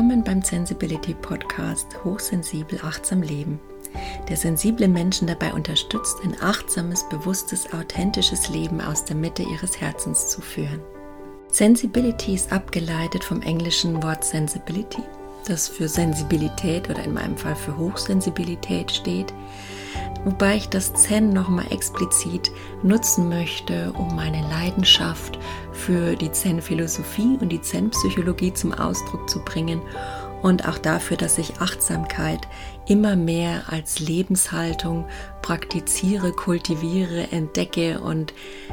Willkommen beim Sensibility Podcast Hochsensibel achtsam leben, der sensible Menschen dabei unterstützt, ein achtsames, bewusstes, authentisches Leben aus der Mitte ihres Herzens zu führen. Sensibility ist abgeleitet vom englischen Wort Sensibility, das für Sensibilität oder in meinem Fall für Hochsensibilität steht, wobei ich das Zen nochmal explizit nutzen möchte, um meine Leidenschaft für die Zen-Philosophie und die Zen-Psychologie zum Ausdruck zu bringen und auch dafür, dass ich Achtsamkeit immer mehr als Lebenshaltung praktiziere, kultiviere, entdecke und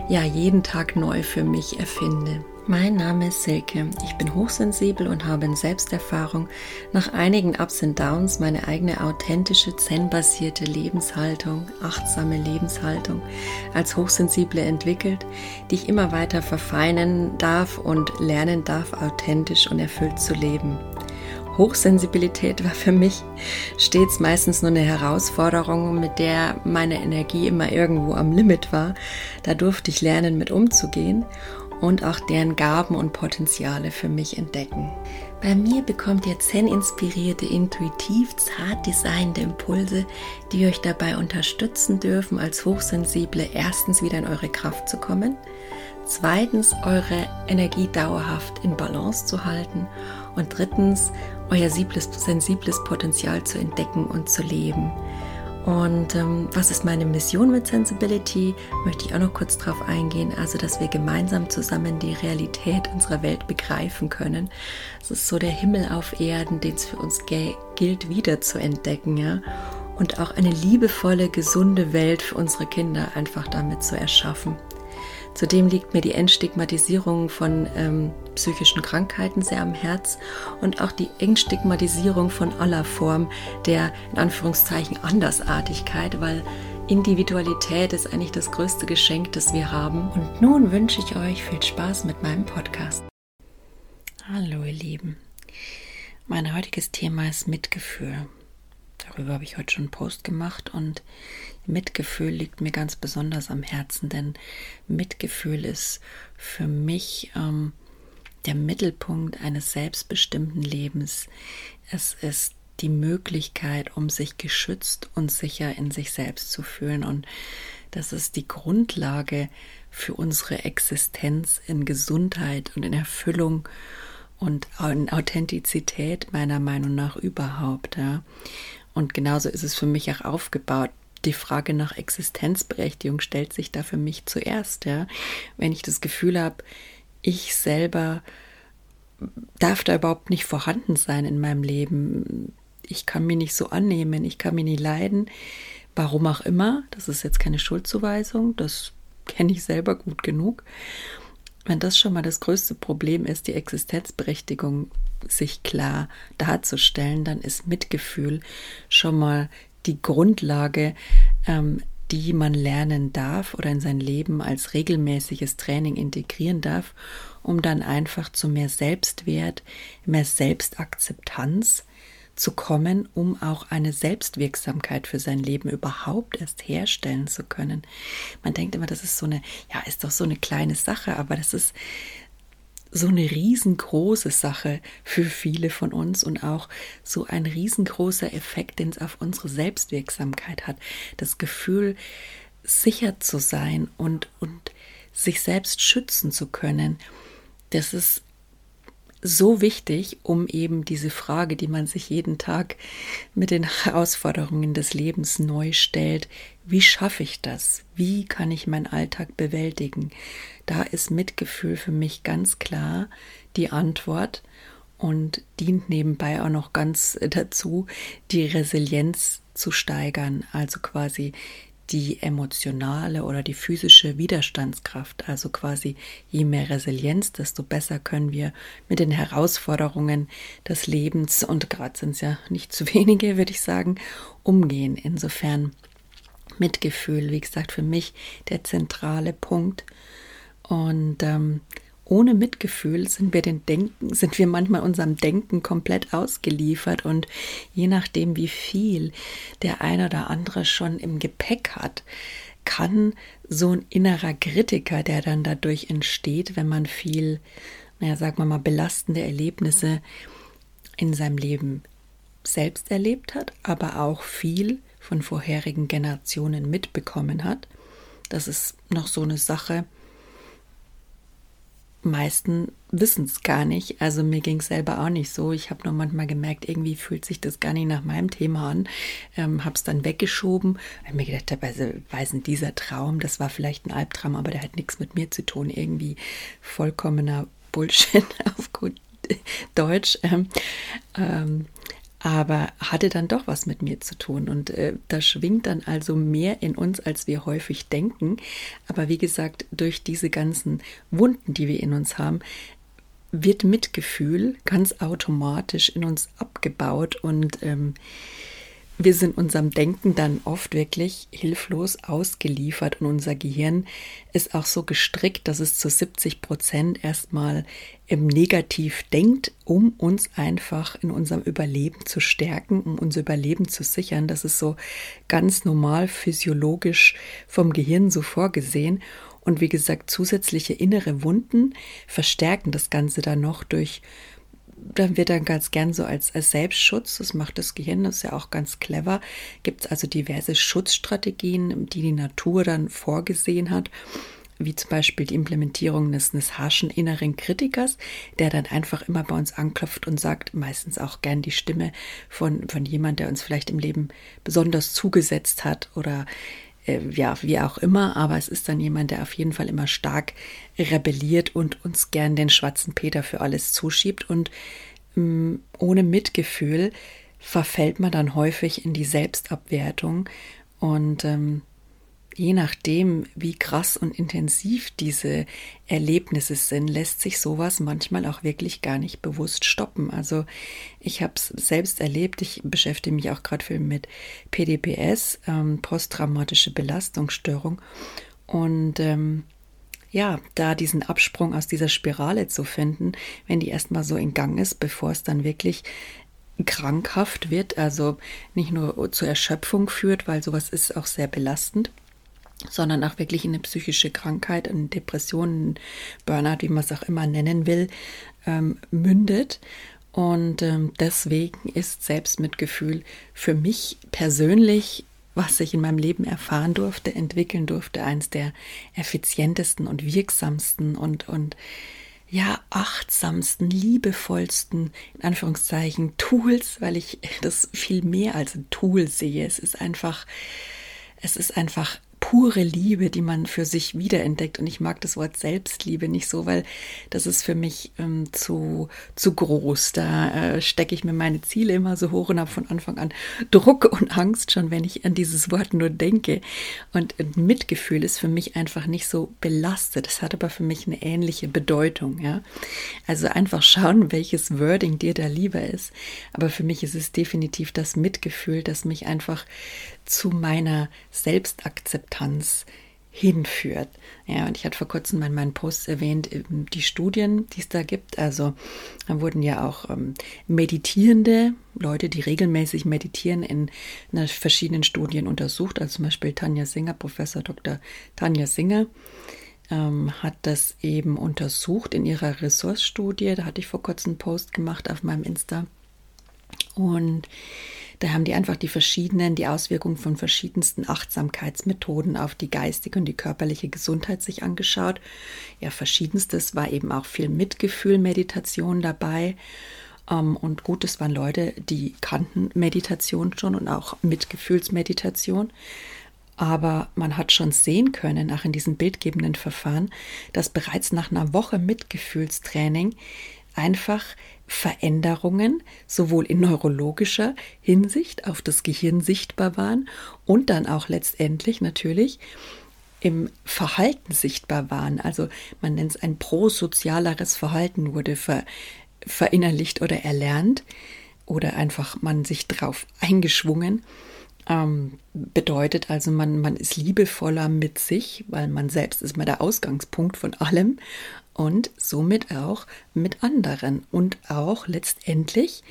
ja jeden Tag neu für mich erfinde. Mein Name ist Silke. Ich bin hochsensibel und habe in Selbsterfahrung nach einigen Ups und Downs meine eigene authentische Zen-basierte Lebenshaltung, achtsame Lebenshaltung als Hochsensible entwickelt, die ich immer weiter verfeinern darf und lernen darf, authentisch und erfüllt zu leben. Hochsensibilität war für mich stets meistens nur eine Herausforderung, mit der meine Energie immer irgendwo am Limit war. Da durfte ich lernen, mit umzugehen und auch deren Gaben und Potenziale für mich entdecken. Bei mir bekommt ihr Zen-inspirierte, intuitiv zart designende Impulse, die euch dabei unterstützen dürfen, als Hochsensible erstens wieder in eure Kraft zu kommen, zweitens eure Energie dauerhaft in Balance zu halten und drittens euer sensibles Potenzial zu entdecken und zu leben. Und ähm, was ist meine Mission mit Sensibility? Möchte ich auch noch kurz darauf eingehen. Also, dass wir gemeinsam zusammen die Realität unserer Welt begreifen können. Es ist so der Himmel auf Erden, den es für uns gilt, wieder zu entdecken, ja. Und auch eine liebevolle, gesunde Welt für unsere Kinder einfach damit zu erschaffen. Zudem liegt mir die Entstigmatisierung von ähm, psychischen Krankheiten sehr am Herz und auch die Entstigmatisierung von aller Form der in Anführungszeichen Andersartigkeit, weil Individualität ist eigentlich das größte Geschenk, das wir haben. Und nun wünsche ich euch viel Spaß mit meinem Podcast. Hallo ihr Lieben. Mein heutiges Thema ist Mitgefühl. Darüber habe ich heute schon einen Post gemacht und Mitgefühl liegt mir ganz besonders am Herzen, denn Mitgefühl ist für mich ähm, der Mittelpunkt eines selbstbestimmten Lebens. Es ist die Möglichkeit, um sich geschützt und sicher in sich selbst zu fühlen. Und das ist die Grundlage für unsere Existenz in Gesundheit und in Erfüllung und in Authentizität meiner Meinung nach überhaupt. Ja. Und genauso ist es für mich auch aufgebaut. Die Frage nach Existenzberechtigung stellt sich da für mich zuerst. Ja. Wenn ich das Gefühl habe, ich selber darf da überhaupt nicht vorhanden sein in meinem Leben. Ich kann mich nicht so annehmen, ich kann mich nicht leiden. Warum auch immer, das ist jetzt keine Schuldzuweisung, das kenne ich selber gut genug. Wenn das schon mal das größte Problem ist, die Existenzberechtigung sich klar darzustellen, dann ist Mitgefühl schon mal die Grundlage, ähm, die man lernen darf oder in sein Leben als regelmäßiges Training integrieren darf, um dann einfach zu mehr Selbstwert, mehr Selbstakzeptanz zu kommen, um auch eine Selbstwirksamkeit für sein Leben überhaupt erst herstellen zu können. Man denkt immer, das ist so eine, ja, ist doch so eine kleine Sache, aber das ist so eine riesengroße Sache für viele von uns und auch so ein riesengroßer Effekt, den es auf unsere Selbstwirksamkeit hat. Das Gefühl, sicher zu sein und, und sich selbst schützen zu können. Das ist so wichtig, um eben diese Frage, die man sich jeden Tag mit den Herausforderungen des Lebens neu stellt, wie schaffe ich das? Wie kann ich meinen Alltag bewältigen? Da ist Mitgefühl für mich ganz klar die Antwort und dient nebenbei auch noch ganz dazu, die Resilienz zu steigern, also quasi die emotionale oder die physische Widerstandskraft. Also quasi je mehr Resilienz, desto besser können wir mit den Herausforderungen des Lebens, und gerade sind es ja nicht zu wenige, würde ich sagen, umgehen. Insofern Mitgefühl, wie gesagt, für mich der zentrale Punkt. Und ähm, ohne Mitgefühl sind wir den Denken, sind wir manchmal unserem Denken komplett ausgeliefert und je nachdem, wie viel der eine oder andere schon im Gepäck hat, kann so ein innerer Kritiker, der dann dadurch entsteht, wenn man viel, naja, sagen wir mal, belastende Erlebnisse in seinem Leben selbst erlebt hat, aber auch viel von vorherigen Generationen mitbekommen hat. Das ist noch so eine Sache, meisten wissen es gar nicht. Also mir ging es selber auch nicht so. Ich habe nur manchmal gemerkt, irgendwie fühlt sich das gar nicht nach meinem Thema an. Ähm, habe es dann weggeschoben. Weil mir gedacht habe, also weiß nicht, dieser Traum, das war vielleicht ein Albtraum, aber der hat nichts mit mir zu tun. Irgendwie vollkommener Bullshit auf gut Deutsch. Ähm, ähm, aber hatte dann doch was mit mir zu tun. Und äh, da schwingt dann also mehr in uns, als wir häufig denken. Aber wie gesagt, durch diese ganzen Wunden, die wir in uns haben, wird Mitgefühl ganz automatisch in uns abgebaut und ähm, wir sind unserem Denken dann oft wirklich hilflos ausgeliefert und unser Gehirn ist auch so gestrickt, dass es zu 70 Prozent erstmal im Negativ denkt, um uns einfach in unserem Überleben zu stärken, um unser Überleben zu sichern. Das ist so ganz normal physiologisch vom Gehirn so vorgesehen. Und wie gesagt, zusätzliche innere Wunden verstärken das Ganze dann noch durch dann wird dann ganz gern so als, als Selbstschutz, das macht das Gehirn, das ist ja auch ganz clever, gibt es also diverse Schutzstrategien, die die Natur dann vorgesehen hat wie zum Beispiel die Implementierung des, des harschen inneren Kritikers, der dann einfach immer bei uns anklopft und sagt, meistens auch gern die Stimme von, von jemand, der uns vielleicht im Leben besonders zugesetzt hat oder äh, ja, wie auch immer, aber es ist dann jemand, der auf jeden Fall immer stark rebelliert und uns gern den schwarzen Peter für alles zuschiebt. Und mh, mm, ohne Mitgefühl verfällt man dann häufig in die Selbstabwertung. Und ähm, je nachdem, wie krass und intensiv diese Erlebnisse sind, lässt sich sowas manchmal auch wirklich gar nicht bewusst stoppen. Also ich habe es selbst erlebt, ich beschäftige mich auch gerade viel mit PDPS, ähm, posttraumatische Belastungsstörung. Und ähm, ja, da diesen Absprung aus dieser Spirale zu finden, wenn die erstmal so in Gang ist, bevor es dann wirklich krankhaft wird, also nicht nur zur Erschöpfung führt, weil sowas ist auch sehr belastend sondern auch wirklich eine psychische Krankheit, eine Depression, ein Burnout, wie man es auch immer nennen will, ähm, mündet. Und ähm, deswegen ist Selbstmitgefühl für mich persönlich, was ich in meinem Leben erfahren durfte, entwickeln durfte, eines der effizientesten und wirksamsten und, und ja, achtsamsten, liebevollsten, in Anführungszeichen, Tools, weil ich das viel mehr als ein Tool sehe. Es ist einfach, es ist einfach pure Liebe, die man für sich wiederentdeckt. Und ich mag das Wort Selbstliebe nicht so, weil das ist für mich ähm, zu, zu groß. Da äh, stecke ich mir meine Ziele immer so hoch und habe von Anfang an Druck und Angst schon, wenn ich an dieses Wort nur denke. Und Mitgefühl ist für mich einfach nicht so belastet. Es hat aber für mich eine ähnliche Bedeutung. Ja? Also einfach schauen, welches Wording dir da lieber ist. Aber für mich ist es definitiv das Mitgefühl, das mich einfach zu meiner Selbstakzeptanz hinführt. Ja, und ich hatte vor kurzem in meinen Posts erwähnt, die Studien, die es da gibt. Also da wurden ja auch ähm, Meditierende, Leute, die regelmäßig meditieren, in, in verschiedenen Studien untersucht. Also zum Beispiel Tanja Singer, Professor Dr. Tanja Singer, ähm, hat das eben untersucht in ihrer Ressource-Studie. Da hatte ich vor kurzem einen Post gemacht auf meinem Insta. Und da haben die einfach die verschiedenen, die Auswirkungen von verschiedensten Achtsamkeitsmethoden auf die geistige und die körperliche Gesundheit sich angeschaut. Ja, verschiedenstes war eben auch viel Mitgefühl, Meditation dabei. Ähm, und gut, es waren Leute, die kannten Meditation schon und auch Mitgefühlsmeditation. Aber man hat schon sehen können, auch in diesem bildgebenden Verfahren, dass bereits nach einer Woche Mitgefühlstraining einfach Veränderungen sowohl in neurologischer Hinsicht auf das Gehirn sichtbar waren und dann auch letztendlich natürlich im Verhalten sichtbar waren. Also man nennt es ein prosozialeres Verhalten wurde ver, verinnerlicht oder erlernt oder einfach man sich drauf eingeschwungen. Ähm, bedeutet also, man, man ist liebevoller mit sich, weil man selbst ist mal der Ausgangspunkt von allem und somit auch mit anderen und auch letztendlich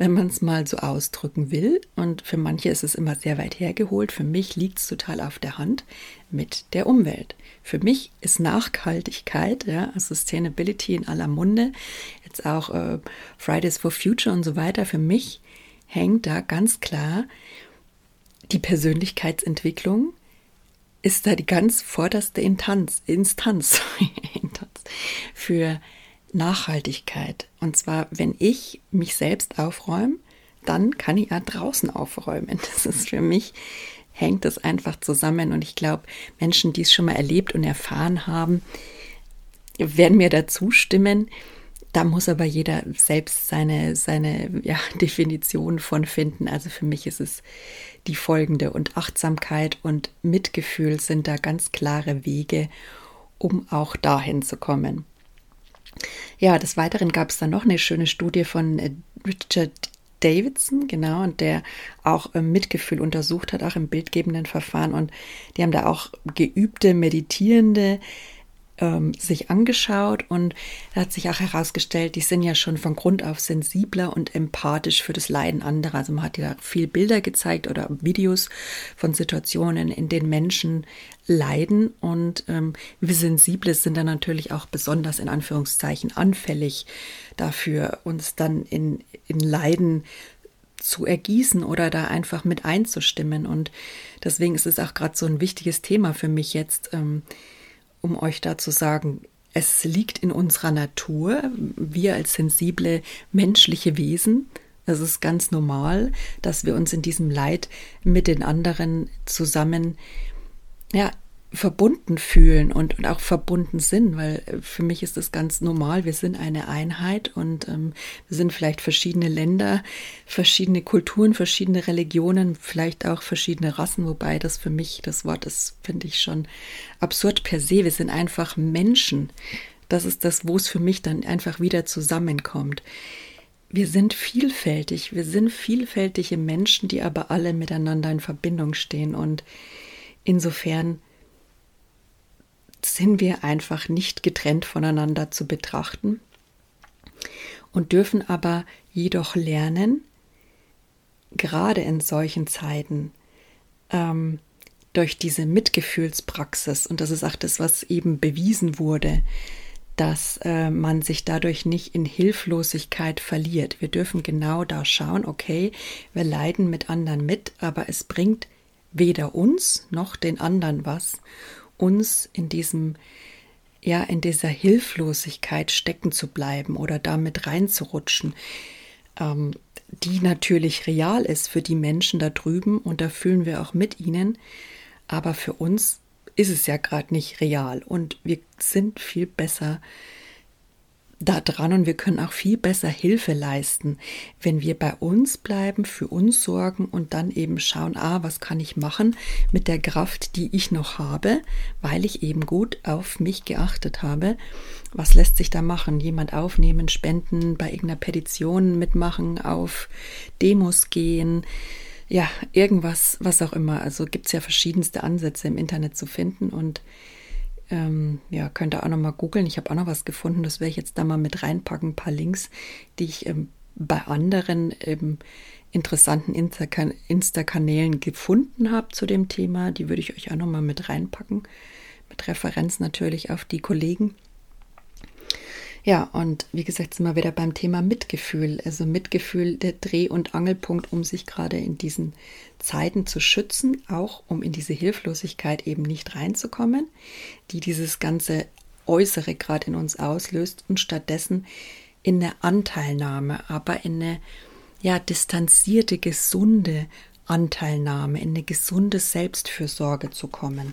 wenn man es mal so ausdrücken will. Und für manche ist es immer sehr weit hergeholt. Für mich liegt es total auf der Hand mit der Umwelt. Für mich ist Nachhaltigkeit, ja, Sustainability in aller Munde, jetzt auch äh, Fridays for Future und so weiter, für mich hängt da ganz klar die Persönlichkeitsentwicklung ist da die ganz vorderste Instanz, Instanz für Nachhaltigkeit. Und zwar, wenn ich mich selbst aufräume, dann kann ich ja draußen aufräumen. Das ist für mich, hängt das einfach zusammen. Und ich glaube, Menschen, die es schon mal erlebt und erfahren haben, werden mir dazu stimmen. Da muss aber jeder selbst seine, seine ja, Definition von finden. Also für mich ist es die folgende. Und Achtsamkeit und Mitgefühl sind da ganz klare Wege, um auch dahin zu kommen. Ja, des Weiteren gab es dann noch eine schöne Studie von äh, Richard Davidson, genau, und der auch äh, Mitgefühl untersucht hat, auch im bildgebenden Verfahren. Und die haben da auch geübte, meditierende ähm, sich angeschaut und da hat sich auch herausgestellt, die sind ja schon von Grund auf sensibler und empathisch für das Leiden anderer. Also man hat ja viel Bilder gezeigt oder Videos von Situationen, in denen Menschen leiden und ähm, wir Sensible sind dann natürlich auch besonders in Anführungszeichen anfällig dafür, uns dann in, in Leiden zu ergießen oder da einfach mit einzustimmen. Und deswegen ist es auch gerade so ein wichtiges Thema für mich jetzt. Ähm, um euch da zu sagen, es liegt in unserer Natur, wir als sensible menschliche Wesen, es ist ganz normal, dass wir uns in diesem Leid mit den anderen zusammen ja, verbunden fühlen und, und auch verbunden sind, weil äh, für mich ist das ganz normal. Wir sind eine Einheit und ähm, wir sind vielleicht verschiedene Länder, verschiedene Kulturen, verschiedene Religionen, vielleicht auch verschiedene Rassen, wobei das für mich, das Wort ist, finde ich schon absurd per se. Wir sind einfach Menschen. Das ist das, wo es für mich dann einfach wieder zusammenkommt. Wir sind vielfältig, wir sind vielfältige Menschen, die aber alle miteinander in Verbindung stehen und insofern sind wir einfach nicht getrennt voneinander zu betrachten und dürfen aber jedoch lernen, gerade in solchen Zeiten, ähm, durch diese Mitgefühlspraxis, und das ist auch das, was eben bewiesen wurde, dass äh, man sich dadurch nicht in Hilflosigkeit verliert. Wir dürfen genau da schauen, okay, wir leiden mit anderen mit, aber es bringt weder uns noch den anderen was uns in diesem ja in dieser Hilflosigkeit stecken zu bleiben oder damit reinzurutschen, ähm, die natürlich real ist für die Menschen da drüben und da fühlen wir auch mit ihnen, aber für uns ist es ja gerade nicht real und wir sind viel besser da dran und wir können auch viel besser Hilfe leisten, wenn wir bei uns bleiben, für uns sorgen und dann eben schauen, ah, was kann ich machen mit der Kraft, die ich noch habe, weil ich eben gut auf mich geachtet habe. Was lässt sich da machen? Jemand aufnehmen, spenden, bei irgendeiner Petition mitmachen, auf Demos gehen, ja, irgendwas, was auch immer. Also gibt es ja verschiedenste Ansätze im Internet zu finden und ähm, ja, könnt ihr auch noch mal googeln. Ich habe auch noch was gefunden, das werde ich jetzt da mal mit reinpacken, ein paar Links, die ich ähm, bei anderen ähm, interessanten Insta-Kanälen gefunden habe zu dem Thema. Die würde ich euch auch noch mal mit reinpacken, mit Referenz natürlich auf die Kollegen. Ja, und wie gesagt, sind wir wieder beim Thema Mitgefühl. Also Mitgefühl, der Dreh- und Angelpunkt, um sich gerade in diesen Zeiten zu schützen, auch um in diese Hilflosigkeit eben nicht reinzukommen, die dieses ganze Äußere gerade in uns auslöst und stattdessen in eine Anteilnahme, aber in eine ja distanzierte, gesunde Anteilnahme, in eine gesunde Selbstfürsorge zu kommen,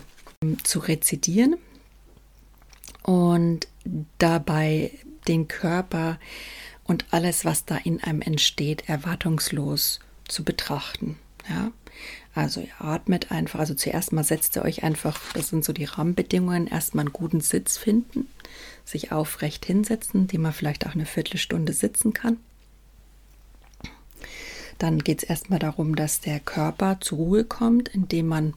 zu rezidieren und dabei den Körper und alles, was da in einem entsteht, erwartungslos zu betrachten. Ja, also ihr atmet einfach, also zuerst mal setzt ihr euch einfach, das sind so die Rahmenbedingungen, erstmal einen guten Sitz finden, sich aufrecht hinsetzen, die man vielleicht auch eine Viertelstunde sitzen kann. Dann geht es erstmal darum, dass der Körper zur Ruhe kommt, indem man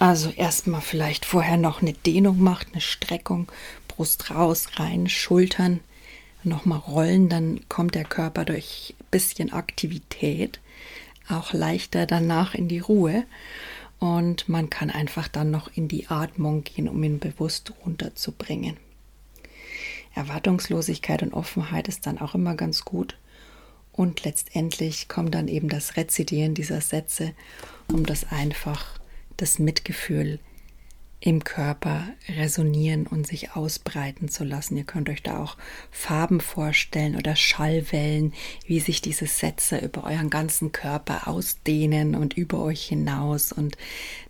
also erstmal vielleicht vorher noch eine Dehnung macht, eine Streckung, Brust raus, rein, Schultern nochmal rollen, dann kommt der Körper durch ein bisschen Aktivität auch leichter danach in die Ruhe. Und man kann einfach dann noch in die Atmung gehen, um ihn bewusst runterzubringen. Erwartungslosigkeit und Offenheit ist dann auch immer ganz gut. Und letztendlich kommt dann eben das Rezidieren dieser Sätze, um das einfach das Mitgefühl im Körper resonieren und sich ausbreiten zu lassen. Ihr könnt euch da auch Farben vorstellen oder Schallwellen, wie sich diese Sätze über euren ganzen Körper ausdehnen und über euch hinaus und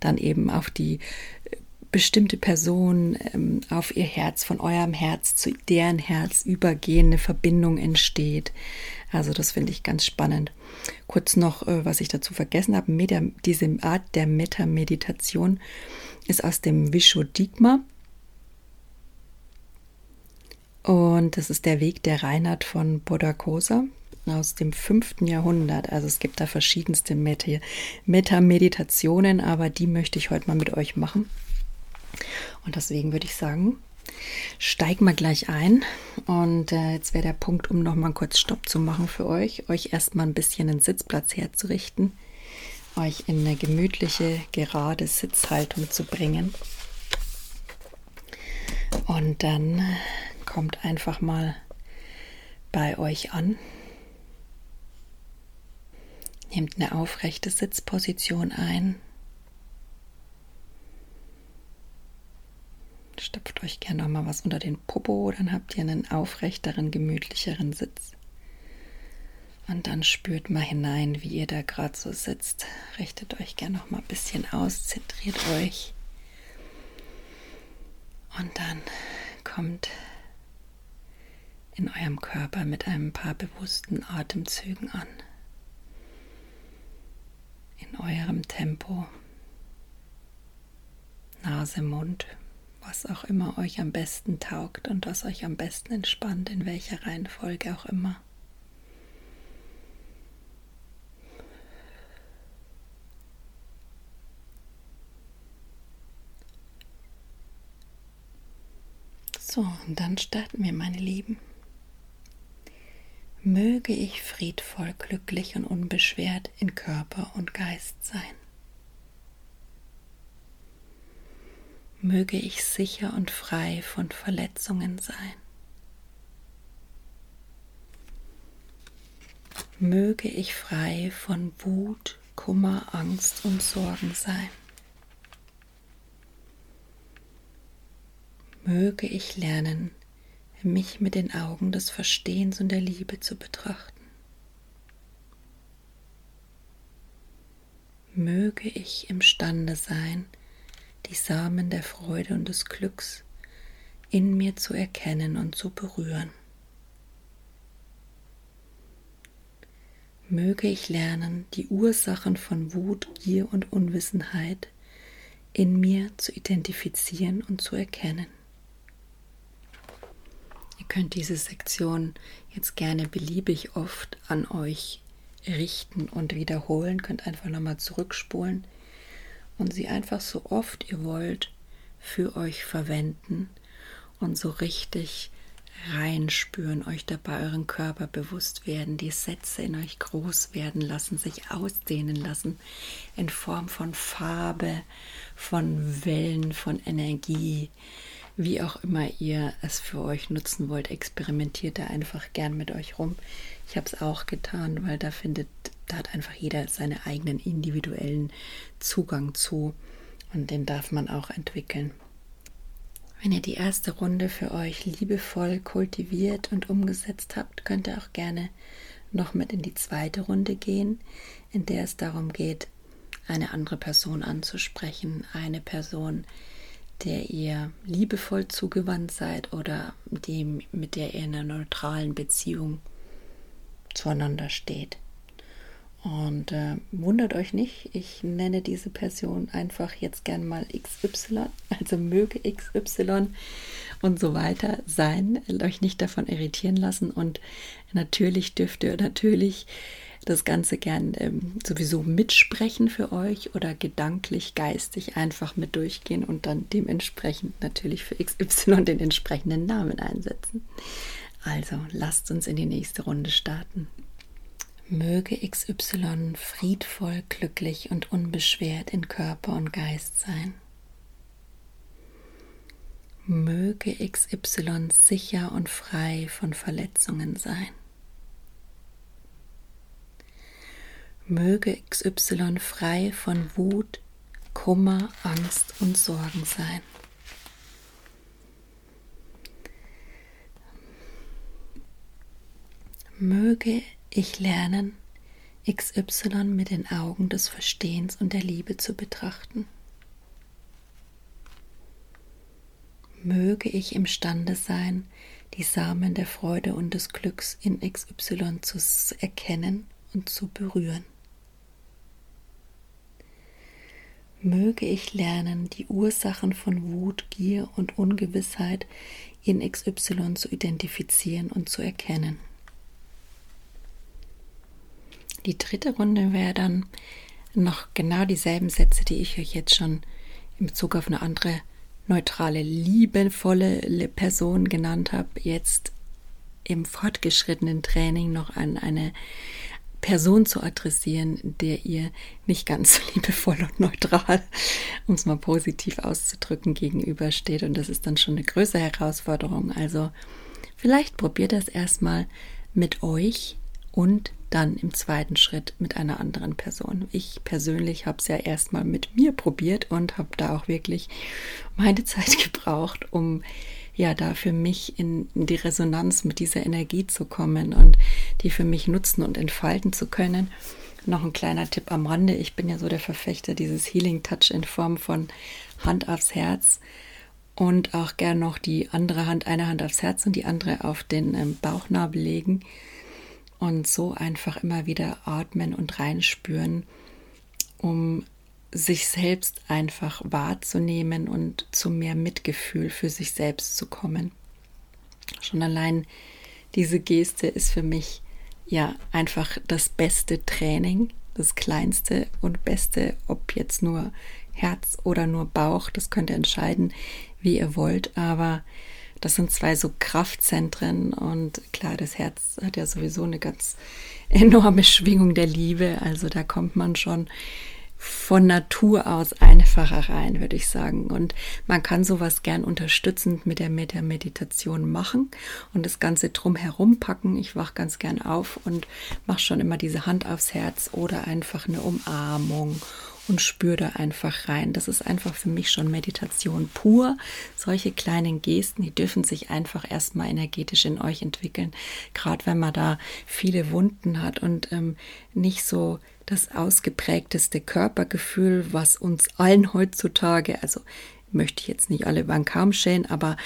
dann eben auf die äh, bestimmte Person, ähm, auf ihr Herz, von eurem Herz zu deren Herz übergehen, eine Verbindung entsteht. Also das finde ich ganz spannend. Kurz noch, äh, was ich dazu vergessen habe, diese Art der Meta-Meditation ist aus dem Vishuddhigma. Und das ist der Weg der Reinhard von Bodhakosa aus dem 5. Jahrhundert. Also es gibt da verschiedenste Meta-Meditationen, aber die möchte ich heute mal mit euch machen. Und deswegen würde ich sagen, steigen wir gleich ein. Und äh, jetzt wäre der Punkt, um nochmal kurz Stopp zu machen für euch, euch erstmal ein bisschen einen Sitzplatz herzurichten euch in eine gemütliche, gerade Sitzhaltung zu bringen. Und dann kommt einfach mal bei euch an. Nehmt eine aufrechte Sitzposition ein. Stopft euch gerne noch mal was unter den Popo, dann habt ihr einen aufrechteren, gemütlicheren Sitz. Und dann spürt mal hinein, wie ihr da gerade so sitzt. Richtet euch gerne noch mal ein bisschen aus, zentriert euch. Und dann kommt in eurem Körper mit ein paar bewussten Atemzügen an. In eurem Tempo. Nase, Mund, was auch immer euch am besten taugt und was euch am besten entspannt, in welcher Reihenfolge auch immer. So, und dann starten wir, meine Lieben. Möge ich friedvoll, glücklich und unbeschwert in Körper und Geist sein. Möge ich sicher und frei von Verletzungen sein. Möge ich frei von Wut, Kummer, Angst und Sorgen sein. möge ich lernen, mich mit den Augen des Verstehens und der Liebe zu betrachten. Möge ich imstande sein, die Samen der Freude und des Glücks in mir zu erkennen und zu berühren. Möge ich lernen, die Ursachen von Wut, Gier und Unwissenheit in mir zu identifizieren und zu erkennen. Könnt diese Sektion jetzt gerne beliebig oft an euch richten und wiederholen, könnt einfach nochmal zurückspulen und sie einfach so oft ihr wollt für euch verwenden und so richtig reinspüren, euch dabei euren Körper bewusst werden, die Sätze in euch groß werden lassen, sich ausdehnen lassen in Form von Farbe, von Wellen, von Energie, wie auch immer ihr es für euch nutzen wollt, experimentiert da einfach gern mit euch rum. Ich habe es auch getan, weil da findet, da hat einfach jeder seinen eigenen individuellen Zugang zu und den darf man auch entwickeln. Wenn ihr die erste Runde für euch liebevoll kultiviert und umgesetzt habt, könnt ihr auch gerne noch mit in die zweite Runde gehen, in der es darum geht, eine andere Person anzusprechen, eine Person, der ihr liebevoll zugewandt seid oder dem, mit der ihr in einer neutralen Beziehung zueinander steht. Und äh, wundert euch nicht, ich nenne diese Person einfach jetzt gern mal XY, also möge XY und so weiter sein. Euch nicht davon irritieren lassen und natürlich dürft ihr natürlich das Ganze gern ähm, sowieso mitsprechen für euch oder gedanklich, geistig einfach mit durchgehen und dann dementsprechend natürlich für XY den entsprechenden Namen einsetzen. Also lasst uns in die nächste Runde starten. Möge XY friedvoll, glücklich und unbeschwert in Körper und Geist sein. Möge XY sicher und frei von Verletzungen sein. Möge XY frei von Wut, Kummer, Angst und Sorgen sein. Möge ich lernen, XY mit den Augen des Verstehens und der Liebe zu betrachten. Möge ich imstande sein, die Samen der Freude und des Glücks in XY zu erkennen und zu berühren. Möge ich lernen, die Ursachen von Wut, Gier und Ungewissheit in XY zu identifizieren und zu erkennen. Die dritte Runde wäre dann noch genau dieselben Sätze, die ich euch jetzt schon in Bezug auf eine andere neutrale, liebevolle Person genannt habe, jetzt im fortgeschrittenen Training noch an eine Person zu adressieren, der ihr nicht ganz so liebevoll und neutral, um es mal positiv auszudrücken, gegenübersteht. Und das ist dann schon eine größere Herausforderung. Also vielleicht probiert das erstmal mit euch und dann im zweiten Schritt mit einer anderen Person. Ich persönlich habe es ja erstmal mit mir probiert und habe da auch wirklich meine Zeit gebraucht, um ja da für mich in, die Resonanz mit dieser Energie zu kommen und die für mich nutzen und entfalten zu können. Noch ein kleiner Tipp am Rande. Ich bin ja so der Verfechter dieses Healing Touch in Form von Hand aufs Herz und auch gern noch die andere Hand, eine Hand aufs Herz und die andere auf den ähm, Bauchnabel legen und so einfach immer wieder atmen und reinspüren, um sich selbst einfach wahrzunehmen und zu mehr Mitgefühl für sich selbst zu kommen. Schon allein diese Geste ist für mich ja einfach das beste Training, das kleinste und beste, ob jetzt nur Herz oder nur Bauch, das könnt ihr entscheiden, wie ihr wollt, aber das sind zwei so Kraftzentren und klar, das Herz hat ja sowieso eine ganz enorme Schwingung der Liebe. Also da kommt man schon von Natur aus einfacher rein, würde ich sagen. Und man kann sowas gern unterstützend mit der Meta-Meditation machen und das Ganze drumherum packen. Ich wach ganz gern auf und mache schon immer diese Hand aufs Herz oder einfach eine Umarmung und spür da einfach rein. Das ist einfach für mich schon Meditation pur. Solche kleinen Gesten, die dürfen sich einfach erstmal energetisch in euch entwickeln. Gerade wenn man da viele Wunden hat und ähm, nicht so das ausgeprägteste Körpergefühl, was uns allen heutzutage, also möchte ich jetzt nicht alle beim Kamm schälen, aber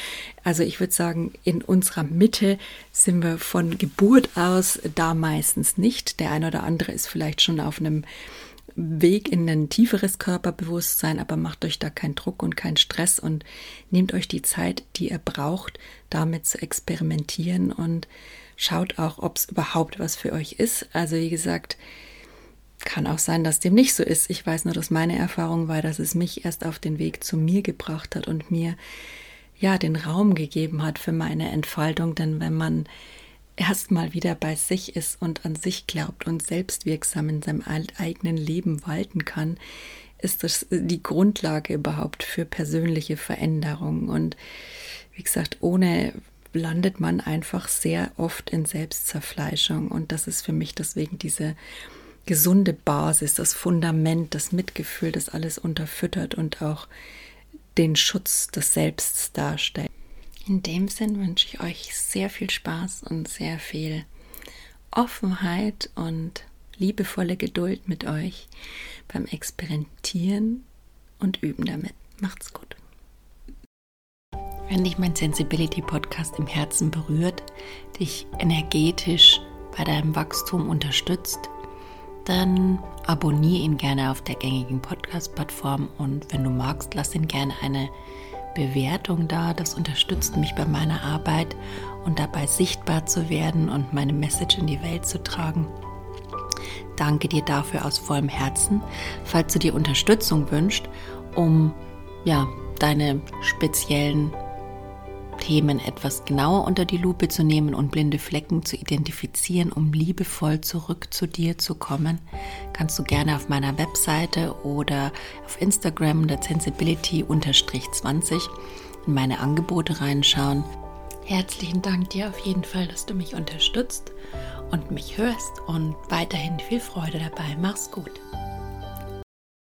also ich würde sagen, in unserer Mitte sind wir von Geburt aus da meistens nicht. Der eine oder andere ist vielleicht schon auf einem Weg in ein tieferes Körperbewusstsein, aber macht euch da keinen Druck und keinen Stress und nehmt euch die Zeit, die ihr braucht, damit zu experimentieren und schaut auch, ob es überhaupt was für euch ist. Also wie gesagt, kann auch sein, dass dem nicht so ist. Ich weiß nur, dass meine Erfahrung war, dass es mich erst auf den Weg zu mir gebracht hat und mir ja den Raum gegeben hat für meine Entfaltung. Denn wenn man erstmal wieder bei sich ist und an sich glaubt und selbstwirksam in seinem eigenen Leben walten kann, ist das die Grundlage überhaupt für persönliche Veränderung. Und wie gesagt, ohne landet man einfach sehr oft in Selbstzerfleischung. Und das ist für mich deswegen diese gesunde Basis, das Fundament, das Mitgefühl, das alles unterfüttert und auch den Schutz des Selbsts darstellt. In dem Sinn wünsche ich euch sehr viel Spaß und sehr viel Offenheit und liebevolle Geduld mit euch beim Experimentieren und Üben damit. Macht's gut. Wenn dich mein Sensibility Podcast im Herzen berührt, dich energetisch bei deinem Wachstum unterstützt, dann abonniere ihn gerne auf der gängigen Podcast-Plattform und wenn du magst, lass ihn gerne eine Bewertung da. Das unterstützt mich bei meiner Arbeit und dabei sichtbar zu werden und meine Message in die Welt zu tragen. Danke dir dafür aus vollem Herzen. Falls du dir Unterstützung wünschst, um ja, deine speziellen Themen etwas genauer unter die Lupe zu nehmen und blinde Flecken zu identifizieren, um liebevoll zurück zu dir zu kommen, kannst du gerne auf meiner Webseite oder auf Instagram der Sensibility-20 in meine Angebote reinschauen. Herzlichen Dank dir auf jeden Fall, dass du mich unterstützt und mich hörst und weiterhin viel Freude dabei. Mach's gut.